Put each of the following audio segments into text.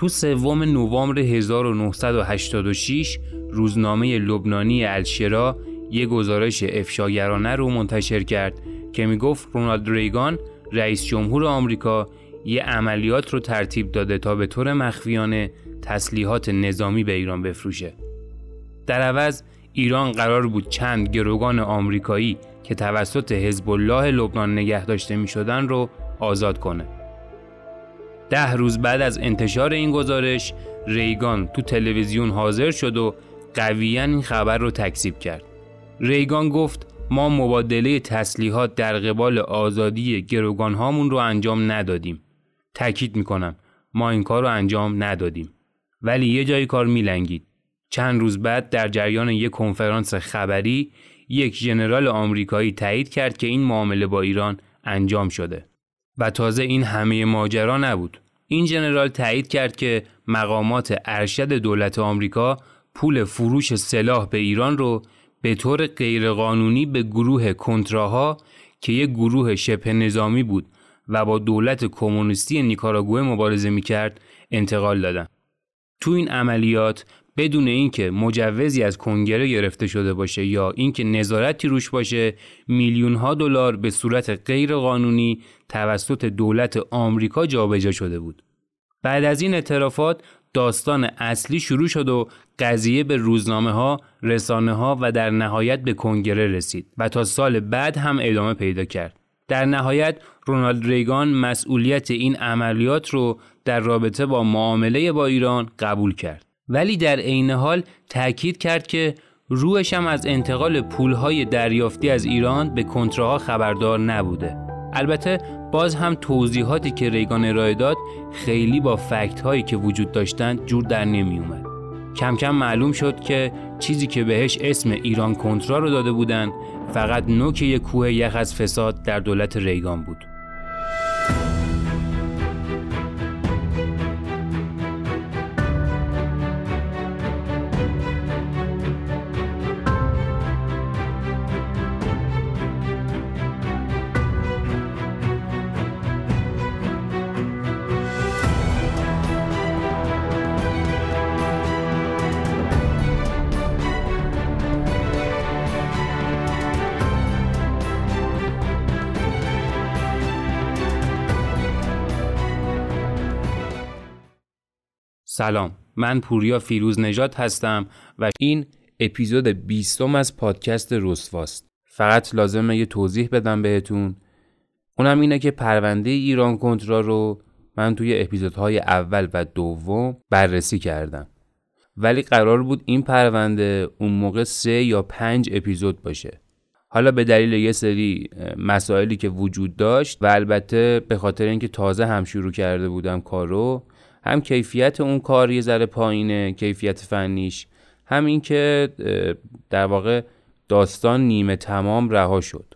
تو سوم نوامبر 1986 روزنامه لبنانی الشرا یه گزارش افشاگرانه رو منتشر کرد که می‌گفت رونالد ریگان رئیس جمهور آمریکا یه عملیات رو ترتیب داده تا به طور مخفیانه تسلیحات نظامی به ایران بفروشه. در عوض ایران قرار بود چند گروگان آمریکایی که توسط حزب الله لبنان نگه داشته می شدن رو آزاد کنه. ده روز بعد از انتشار این گزارش ریگان تو تلویزیون حاضر شد و قویا این خبر رو تکذیب کرد. ریگان گفت ما مبادله تسلیحات در قبال آزادی گروگان هامون رو انجام ندادیم. تأکید می‌کنم ما این کار رو انجام ندادیم. ولی یه جای کار میلنگید. چند روز بعد در جریان یک کنفرانس خبری یک ژنرال آمریکایی تایید کرد که این معامله با ایران انجام شده. و تازه این همه ماجرا نبود. این ژنرال تایید کرد که مقامات ارشد دولت آمریکا پول فروش سلاح به ایران رو به طور غیرقانونی به گروه کنتراها که یک گروه شبه نظامی بود و با دولت کمونیستی نیکاراگوه مبارزه می‌کرد انتقال دادن. تو این عملیات بدون اینکه مجوزی از کنگره گرفته شده باشه یا اینکه نظارتی روش باشه میلیون ها دلار به صورت غیر قانونی توسط دولت آمریکا جابجا شده بود. بعد از این اعترافات داستان اصلی شروع شد و قضیه به روزنامه ها، رسانه ها و در نهایت به کنگره رسید و تا سال بعد هم ادامه پیدا کرد. در نهایت رونالد ریگان مسئولیت این عملیات رو در رابطه با معامله با ایران قبول کرد. ولی در عین حال تاکید کرد که روش هم از انتقال پولهای دریافتی از ایران به کنتراها خبردار نبوده. البته باز هم توضیحاتی که ریگان ارائه داد خیلی با فکت هایی که وجود داشتند جور در نمی اومد. کم کم معلوم شد که چیزی که بهش اسم ایران کنترا رو داده بودن فقط نوک یک کوه یخ از فساد در دولت ریگان بود. سلام. من پوریا فیروز نجات هستم و این اپیزود بیستم از پادکست رسواست. فقط لازمه یه توضیح بدم بهتون. اونم اینه که پرونده ایران کنترا رو من توی اپیزودهای اول و دوم بررسی کردم. ولی قرار بود این پرونده اون موقع سه یا پنج اپیزود باشه. حالا به دلیل یه سری مسائلی که وجود داشت و البته به خاطر اینکه تازه هم شروع کرده بودم کارو هم کیفیت اون کار یه ذره پایینه کیفیت فنیش. هم این که در واقع داستان نیمه تمام رها شد.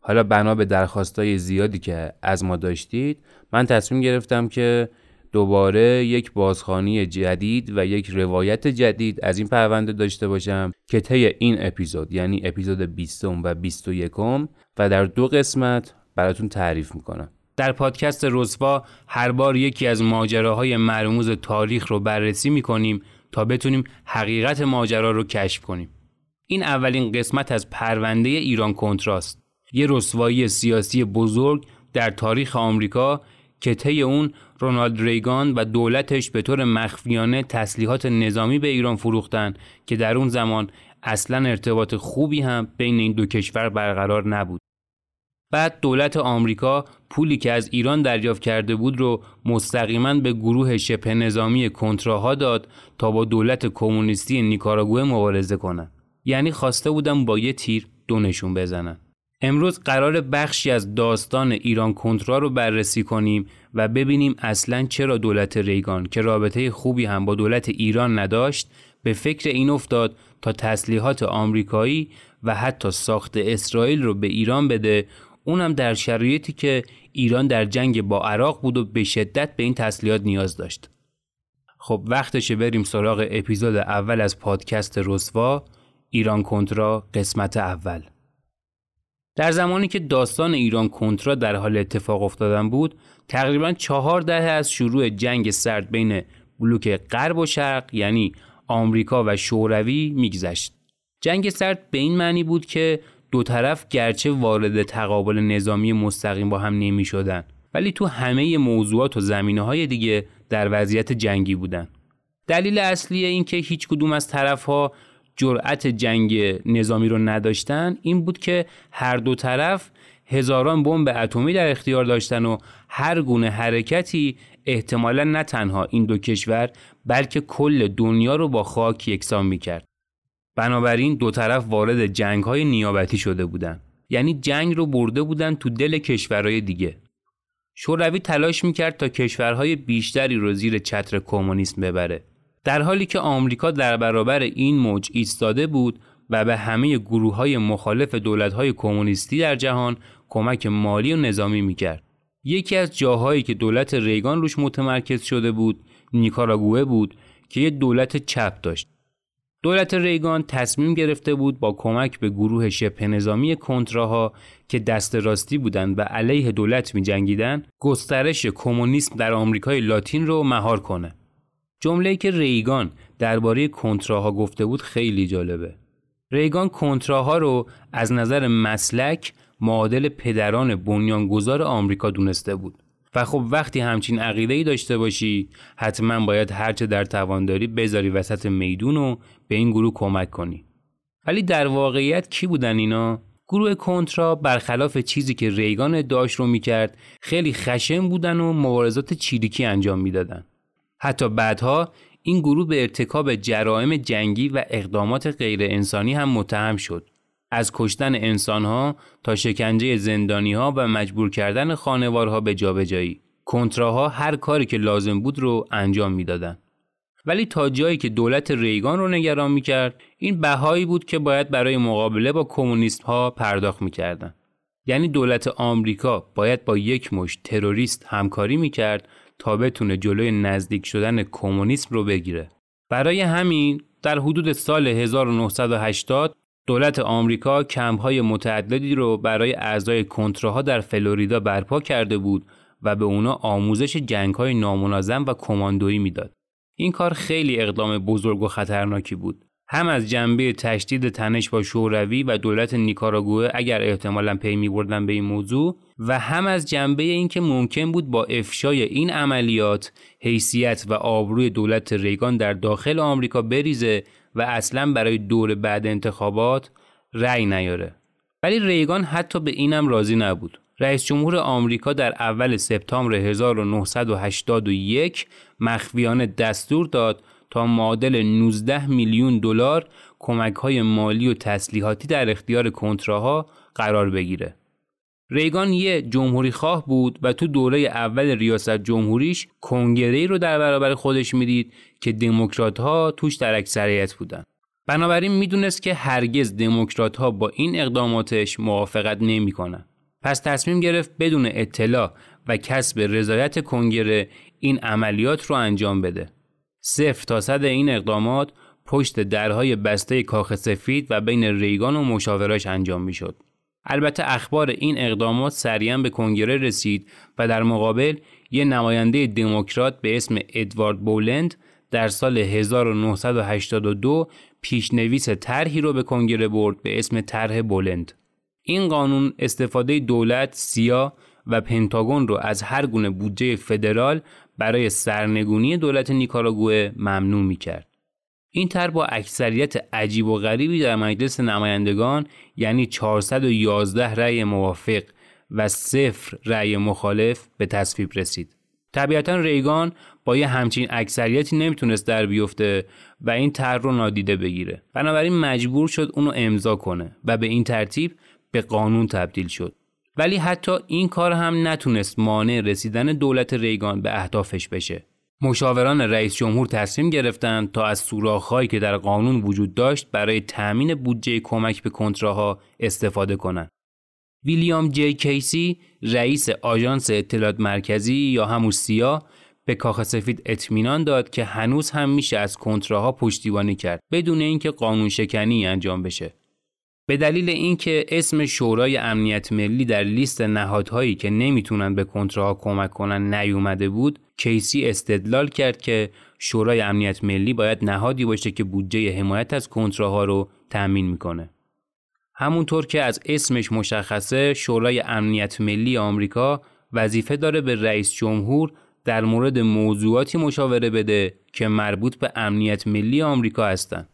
حالا بنا به درخواستای زیادی که از ما داشتید من تصمیم گرفتم که دوباره یک بازخانی جدید و یک روایت جدید از این پرونده داشته باشم که طی این اپیزود یعنی اپیزود 20 و 21 و در دو قسمت براتون تعریف می‌کنم. در پادکست رسوا هر بار یکی از ماجراهای مرموز تاریخ رو بررسی می‌کنیم تا بتونیم حقیقت ماجرا رو کشف کنیم. این اولین قسمت از پرونده ایران کنتراست. یه رسوایی سیاسی بزرگ در تاریخ آمریکا که طی اون رونالد ریگان و دولتش به طور مخفیانه تسلیحات نظامی به ایران فروختن که در اون زمان اصلا ارتباط خوبی هم بین این دو کشور برقرار نبود. بعد دولت آمریکا پولی که از ایران دریافت کرده بود رو مستقیما به گروه شبه نظامی کنتراها داد تا با دولت کمونیستی نیکاراگوه مبارزه کنند. یعنی خواسته بودن با یه تیر دو نشون بزنن. امروز قرار بخشی از داستان ایران کنترا رو بررسی کنیم و ببینیم اصلا چرا دولت ریگان که رابطه خوبی هم با دولت ایران نداشت به فکر این افتاد تا تسلیحات آمریکایی و حتی ساخت اسرائیل رو به ایران بده اونم در شرایطی که ایران در جنگ با عراق بود و به شدت به این تسلیحات نیاز داشت. خب وقتشه بریم سراغ اپیزود اول از پادکست رسوا ایران کنترا قسمت اول. در زمانی که داستان ایران کنترا در حال اتفاق افتادن بود، تقریبا چهار دهه از شروع جنگ سرد بین بلوک غرب و شرق یعنی آمریکا و شوروی میگذشت. جنگ سرد به این معنی بود که دو طرف گرچه وارد تقابل نظامی مستقیم با هم نمی شدن ولی تو همه موضوعات و زمینه های دیگه در وضعیت جنگی بودن. دلیل اصلی این که هیچ کدوم از طرفها جرأت جنگ نظامی رو نداشتن این بود که هر دو طرف هزاران بمب اتمی در اختیار داشتن و هر گونه حرکتی احتمالا نه تنها این دو کشور بلکه کل دنیا رو با خاک یکسان می‌کرد. بنابراین دو طرف وارد جنگ های نیابتی شده بودند. یعنی جنگ رو برده بودن تو دل کشورهای دیگه. شوروی تلاش می‌کرد تا کشورهای بیشتری رو زیر چتر کمونیسم ببره. در حالی که آمریکا در برابر این موج ایستاده بود و به همه گروه های مخالف دولت های کمونیستی در جهان کمک مالی و نظامی می‌کرد. یکی از جاهایی که دولت ریگان روش متمرکز شده بود نیکاراگوه بود که یه دولت چپ داشت. دولت ریگان تصمیم گرفته بود با کمک به گروه شبه نظامی کنتراها که دست راستی بودند و علیه دولت می جنگیدن گسترش کمونیسم در آمریکای لاتین رو مهار کنه. جمله‌ای که ریگان درباره کنتراها گفته بود خیلی جالبه. ریگان کنتراها رو از نظر مسلک معادل پدران بنیانگذار آمریکا دونسته بود و خب وقتی همچین عقیده ای داشته باشی حتما باید هرچه در توانداری بذاری وسط میدون و به این گروه کمک کنی. ولی در واقعیت کی بودن اینا؟ گروه کنترا برخلاف چیزی که ریگان داشت رو می‌کرد خیلی خشن بودن و مبارزات چیریکی انجام می‌دادن. حتی بعدها این گروه به ارتکاب جرائم جنگی و اقدامات غیر انسانی هم متهم شد. از کشتن انسانها تا شکنجه زندانیها و مجبور کردن خانوارها به جابجایی. کنتراها هر کاری که لازم بود رو انجام می‌دادند. ولی تا جایی که دولت ریگان رو نگران می‌کرد این بهایی بود که باید برای مقابله با کمونیست ها پرداخت می‌کردن. یعنی دولت آمریکا باید با یک مش تروریست همکاری می‌کرد تا بتونه جلوی نزدیک شدن کمونیسم رو بگیره. برای همین در حدود سال 1980 دولت آمریکا کمپ‌های متعددی رو برای اعضای کنتراها در فلوریدا برپا کرده بود و به اونا آموزش جنگ‌های نامنظم و کماندویی می‌داد. این کار خیلی اقدام بزرگ و خطرناکی بود. هم از جنبه تشدید تنش با شوروی و دولت نیکاراگوه اگر احتمالا پی می بردن به این موضوع و هم از جنبه اینکه ممکن بود با افشای این عملیات حیثیت و آبروی دولت ریگان در داخل آمریکا بریزه و اصلا برای دور بعد انتخابات رأی نیاره ولی ریگان حتی به اینم راضی نبود رئیس جمهور آمریکا در اول سپتامبر 1981 مخفیانه دستور داد تا معادل 19 میلیون دلار کمک های مالی و تسلیحاتی در اختیار کنتراها قرار بگیره. ریگان یه جمهوری خواه بود و تو دوره اول ریاست جمهوریش کنگره رو در برابر خودش می‌دید که دموکرات ها توش در اکثریت بودن. بنابراین می‌دونست که هرگز دموکرات ها با این اقداماتش موافقت نمی‌کنن. پس تصمیم گرفت بدون اطلاع و کسب رضایت کنگره این عملیات رو انجام بده. صفر تا صد این اقدامات پشت درهای بسته کاخ سفید و بین ریگان و مشاوراش انجام می‌شد. البته اخبار این اقدامات سریعا به کنگره رسید و در مقابل یه نماینده دموکرات به اسم ادوارد بولند در سال 1982 پیشنویس طرحی رو به کنگره برد به اسم طرح بولند. این قانون استفاده دولت سیا و پنتاگون رو از هر گونه بودجه فدرال برای سرنگونی دولت نیکاراگوه ممنوع می کرد. این طرح با اکثریت عجیب و غریبی در مجلس نمایندگان یعنی 411 رأی موافق و صفر رأی مخالف به تصویب رسید. طبیعتا ریگان با یه همچین اکثریتی نمی‌تونست در بیفته و این طرح رو نادیده بگیره. بنابراین مجبور شد اونو امضا کنه و به این ترتیب به قانون تبدیل شد. ولی حتی این کار هم نتونست مانع رسیدن دولت ریگان به اهدافش بشه. مشاوران رئیس جمهور تصمیم گرفتند تا از سوراخ‌هایی که در قانون وجود داشت برای تأمین بودجه کمک به کنتراها استفاده کنند. ویلیام جی کیسی رئیس آژانس اطلاعات مرکزی یا همون سیا به کاخ سفید اطمینان داد که هنوز هم میشه از کنتراها پشتیبانی کرد بدون اینکه قانون شکنی انجام بشه. به دلیل اینکه اسم شورای امنیت ملی در لیست نهادهایی که نمی‌تونن به کنترها کمک کنن نیومده بود کیسی استدلال کرد که شورای امنیت ملی باید نهادی باشه که بودجه حمایت از کنتراها رو تأمین می‌کنه همونطور که از اسمش مشخصه شورای امنیت ملی آمریکا وظیفه داره به رئیس جمهور در مورد موضوعاتی مشاوره بده که مربوط به امنیت ملی آمریکا هستند.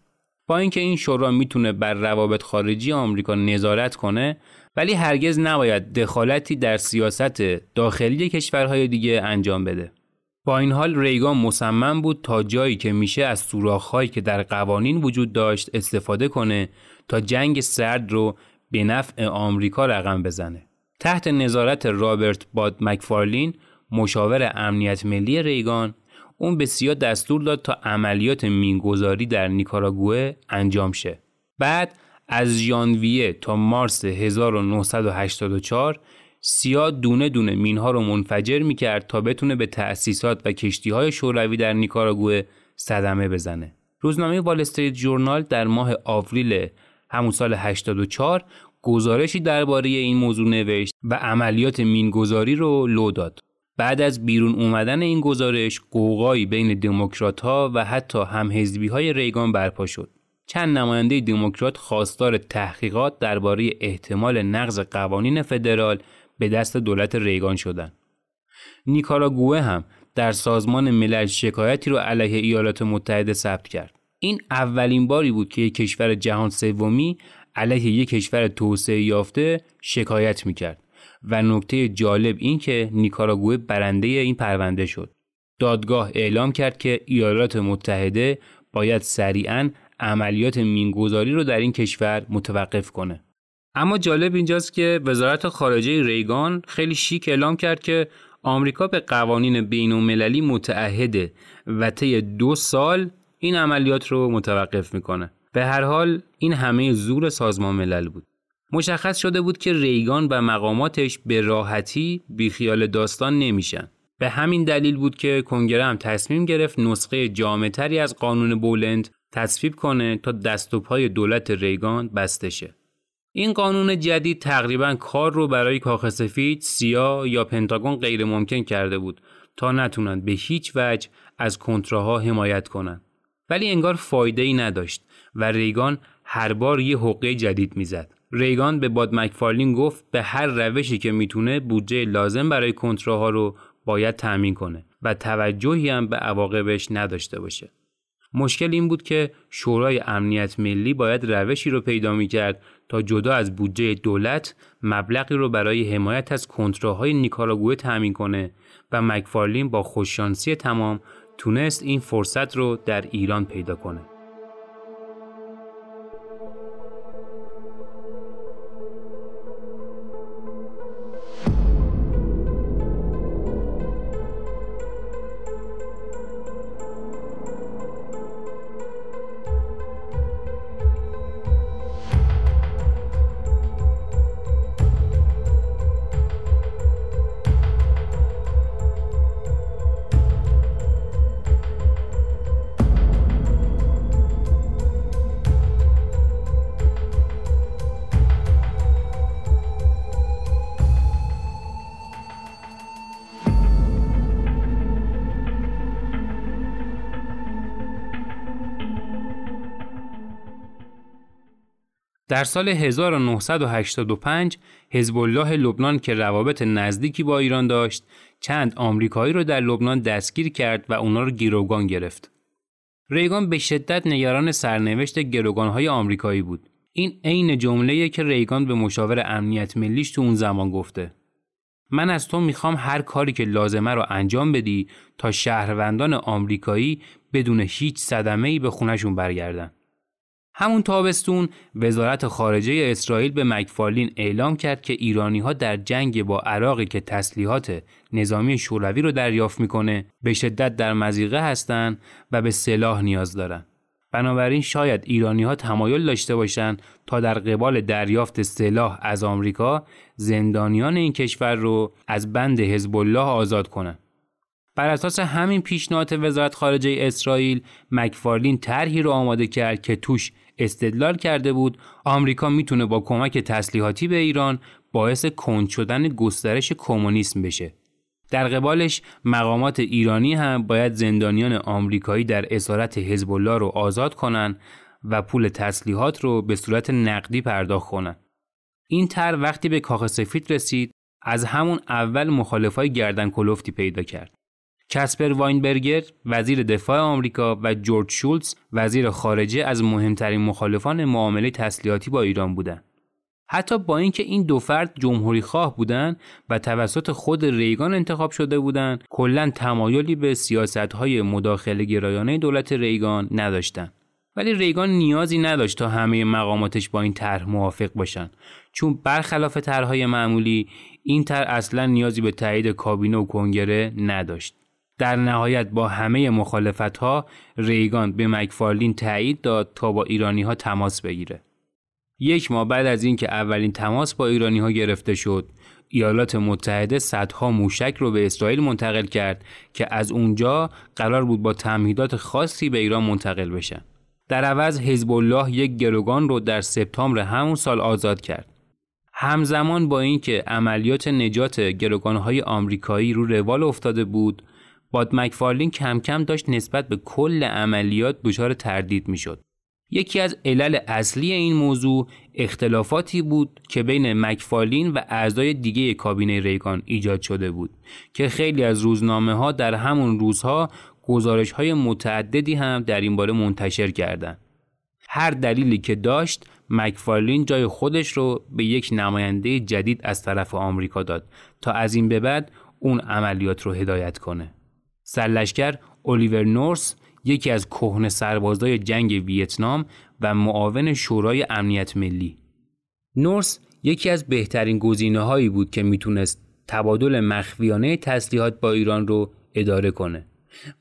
با اینکه این شورا می‌تونه بر روابط خارجی آمریکا نظارت کنه ولی هرگز نباید دخالتی در سیاست داخلی کشورهای دیگه انجام بده. با این حال ریگان مصمم بود تا جایی که میشه از سوراخ‌هایی که در قوانین وجود داشت استفاده کنه تا جنگ سرد رو به نفع آمریکا رقم بزنه. تحت نظارت رابرت باد مکفارلین مشاور امنیت ملی ریگان اون به سیا دستور داد تا عملیات مینگذاری در نیکاراگوه انجام شه. بعد از ژانویه تا مارس 1984 سیا دونه دونه مینها رو منفجر می‌کرد تا بتونه به تأسیسات و کشتی های شوروی در نیکاراگوه صدمه بزنه. روزنامه وال استریت جورنال در ماه آوریل همون سال 84 گزارشی درباره این موضوع نوشت و عملیات مینگذاری رو لو داد. بعد از بیرون اومدن این گزارش قوقایی بین دموکرات ها و حتی همحزبی های ریگان برپا شد. چند نماینده دموکرات خواستار تحقیقات درباره احتمال نقض قوانین فدرال به دست دولت ریگان شدند. نیکاراگوه هم در سازمان ملل شکایتی رو علیه ایالات متحده ثبت کرد. این اولین باری بود که یک کشور جهان سومی علیه یک کشور توسعه یافته شکایت می‌کرد و نکته جالب این که نیکاراگوه برنده این پرونده شد. دادگاه اعلام کرد که ایالات متحده باید سریعا عملیات مینگذاری رو در این کشور متوقف کنه. اما جالب اینجاست که وزارت خارجه ریگان خیلی شیک اعلام کرد که آمریکا به قوانین بین المللی متعهده و طی دو سال این عملیات رو متوقف می‌کنه. به هر حال این همه زور سازمان ملل بود. مشخص شده بود که ریگان و مقاماتش به راحتی بیخیال داستان نمیشن. به همین دلیل بود که کنگره هم تصمیم گرفت نسخه جامعتری از قانون بولند تصویب کنه تا دست و پای دولت ریگان بسته شه. این قانون جدید تقریبا کار رو برای کاخ سفید، سیا یا پنتاگون غیر ممکن کرده بود تا نتونن به هیچ وجه از کنتراها حمایت کنند. ولی انگار فایده ای نداشت و ریگان هر بار یه حقه جدید می‌زد. ریگان به باد مکفارلین گفت به هر روشی که می‌تونه بودجه لازم برای کنتراها رو باید تأمین کنه و توجهی هم به عواقبش نداشته باشه. مشکل این بود که شورای امنیت ملی باید روشی رو پیدا می کرد تا جدا از بودجه دولت مبلغی رو برای حمایت از کنتراهای نیکاراگوه تأمین کنه و مکفارلین با خوششانسی تمام تونست این فرصت رو در ایران پیدا کنه. در سال 1985 حزب الله لبنان که روابط نزدیکی با ایران داشت چند آمریکایی رو در لبنان دستگیر کرد و اونا رو گروگان گرفت. ریگان به شدت نگران سرنوشت گروگانهای آمریکایی بود. این عین جمله‌ای که ریگان به مشاور امنیت ملیش تو اون زمان گفته. من از تو می‌خوام هر کاری که لازمه رو انجام بدی تا شهروندان آمریکایی بدون هیچ صدمه‌ای به خونشون برگردن. همون تابستون وزارت خارجه اسرائیل به مکفارلین اعلام کرد که ایرانی ها در جنگ با عراقی که تسلیحات نظامی شوروی رو دریافت می‌کنه به شدت در مزیقه هستند و به سلاح نیاز دارن. بنابراین شاید ایرانی ها تمایل داشته باشند تا در قبال دریافت سلاح از آمریکا زندانیان این کشور رو از بند حزب الله آزاد کنند. بر اساس همین پیشنهاد وزارت خارجه اسرائیل مکفارلین طرحی رو آماده کرد که توش استدلال کرده بود آمریکا می‌تونه با کمک تسلیحاتی به ایران باعث کند شدن گسترش کمونیسم بشه در قبالش مقامات ایرانی هم باید زندانیان آمریکایی در اسارت حزب الله رو آزاد کنن و پول تسلیحات رو به صورت نقدی پرداخت کنن. این تر وقتی به کاخ سفید رسید از همون اول مخالفای گردن کلفتی پیدا کرد. کسپر واینبرگر وزیر دفاع آمریکا و جورج شولتز وزیر خارجه از مهمترین مخالفان معامله تسلیحاتی با ایران بودند. حتی با اینکه این دو فرد جمهوری خواه بودند و توسط خود ریگان انتخاب شده بودند کلا تمایلی به سیاست های مداخله گرایانه دولت ریگان نداشتند. ولی ریگان نیازی نداشت تا همه مقاماتش با این طرح موافق باشند. چون برخلاف طرحهای معمولی این طرح اصلا نیازی به تایید کابینه و کنگره نداشت. در نهایت با همه مخالفت ها ریگان به مکفارلین تایید داد تا با ایرانی ها تماس بگیره. یک ماه بعد از اینکه اولین تماس با ایرانی ها گرفته شد ایالات متحده صدها موشک رو به اسرائیل منتقل کرد که از اونجا قرار بود با تمهیدات خاصی به ایران منتقل بشن. در عوض حزب الله یک گروگان رو در سپتامبر همون سال آزاد کرد. همزمان با اینکه عملیات نجات گروگانهای آمریکایی رو روال افتاده بود باد مکفارلین کم کم داشت نسبت به کل عملیات دچار تردید می‌شد یکی از علل اصلی این موضوع اختلافاتی بود که بین مکفالین و اعضای دیگه کابینه ریگان ایجاد شده بود که خیلی از روزنامه ها در همون روزها گزارش های متعددی هم در این باره منتشر کردند. هر دلیلی که داشت مکفارلین جای خودش رو به یک نماینده جدید از طرف آمریکا داد تا از این به بعد اون عملیات رو هدایت کنه. سرلشکر الیور نورس یکی از کهنه سربازای جنگ ویتنام و معاون شورای امنیت ملی. نورس یکی از بهترین گزینه هایی بود که می‌تونست تبادل مخفیانه تسلیحات با ایران رو اداره کنه.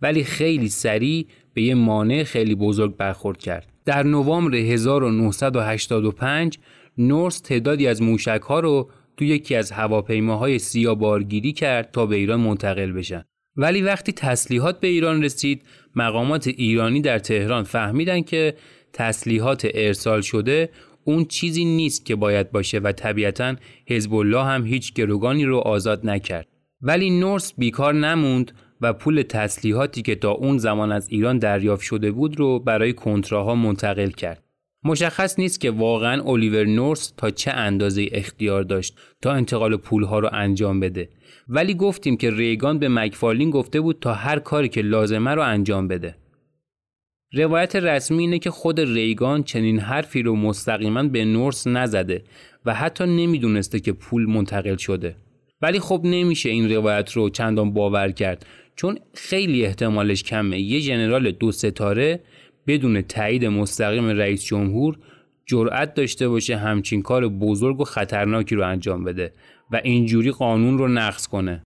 ولی خیلی سریع به یه مانع خیلی بزرگ برخورد کرد. در نوامبر 1985 نورس تعدادی از موشک ها رو تو یکی از هواپیماهای سیاه بارگیری کرد تا به ایران منتقل بشن. ولی وقتی تسلیحات به ایران رسید مقامات ایرانی در تهران فهمیدن که تسلیحات ارسال شده اون چیزی نیست که باید باشه و طبیعتا حزب الله هم هیچ گروگانی رو آزاد نکرد. ولی نورس بیکار نموند و پول تسلیحاتی که تا اون زمان از ایران دریافت شده بود رو برای کنتراها منتقل کرد. مشخص نیست که واقعا الیور نورس تا چه اندازه اختیار داشت تا انتقال پولها رو انجام بده. ولی گفتیم که ریگان به مکفارلین گفته بود تا هر کاری که لازمه رو انجام بده. روایت رسمی اینه که خود ریگان چنین حرفی رو مستقیما به نورس نزده و حتی نمی‌دونسته که پول منتقل شده. ولی خب نمیشه این روایت رو چندان باور کرد چون خیلی احتمالش کمه یه ژنرال دو ستاره بدون تایید مستقیم رئیس جمهور جرأت داشته باشه همچین کار بزرگ و خطرناکی رو انجام بده و اینجوری قانون رو نقض کنه.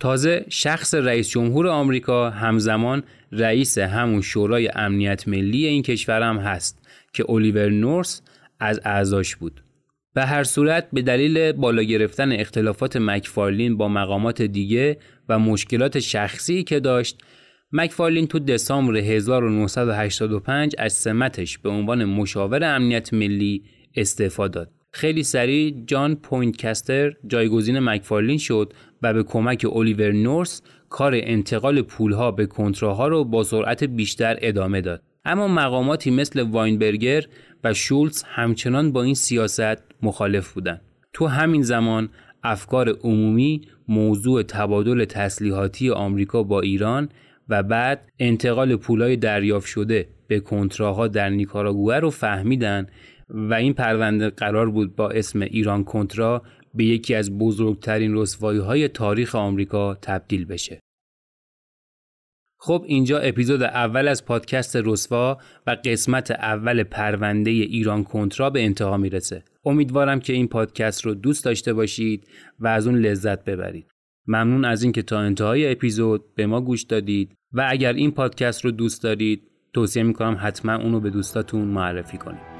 تازه شخص رئیس جمهور آمریکا همزمان رئیس همون شورای امنیت ملی این کشور هم هست که الیور نورث از اعضاش بود. به هر صورت به دلیل بالا گرفتن اختلافات مکفارلین با مقامات دیگه و مشکلات شخصی که داشت مکفارلین تو دسامبر 1985 از سمتش به عنوان مشاور امنیت ملی استعفا داد. خیلی سریع جان پویندکستر جایگزین مکفارلین شد و به کمک الیور نورث کار انتقال پولها به کنتراها رو با سرعت بیشتر ادامه داد. اما مقاماتی مثل واینبرگر و شولز همچنان با این سیاست مخالف بودند. تو همین زمان افکار عمومی موضوع تبادل تسلیحاتی آمریکا با ایران و بعد انتقال پولای دریافت شده به کنتراها در نیکاراگوه رو فهمیدن و این پرونده قرار بود با اسم ایران کنترا به یکی از بزرگترین رسوایی های تاریخ آمریکا تبدیل بشه. خب اینجا اپیزود اول از پادکست رسوا و قسمت اول پرونده ایران کنترا به انتها می‌رسه. امیدوارم که این پادکست رو دوست داشته باشید و از اون لذت ببرید. ممنون از اینکه تا انتهای اپیزود به ما گوش دادید و اگر این پادکست رو دوست دارید توصیه می‌کنم حتما اونو به دوستاتون معرفی کنید.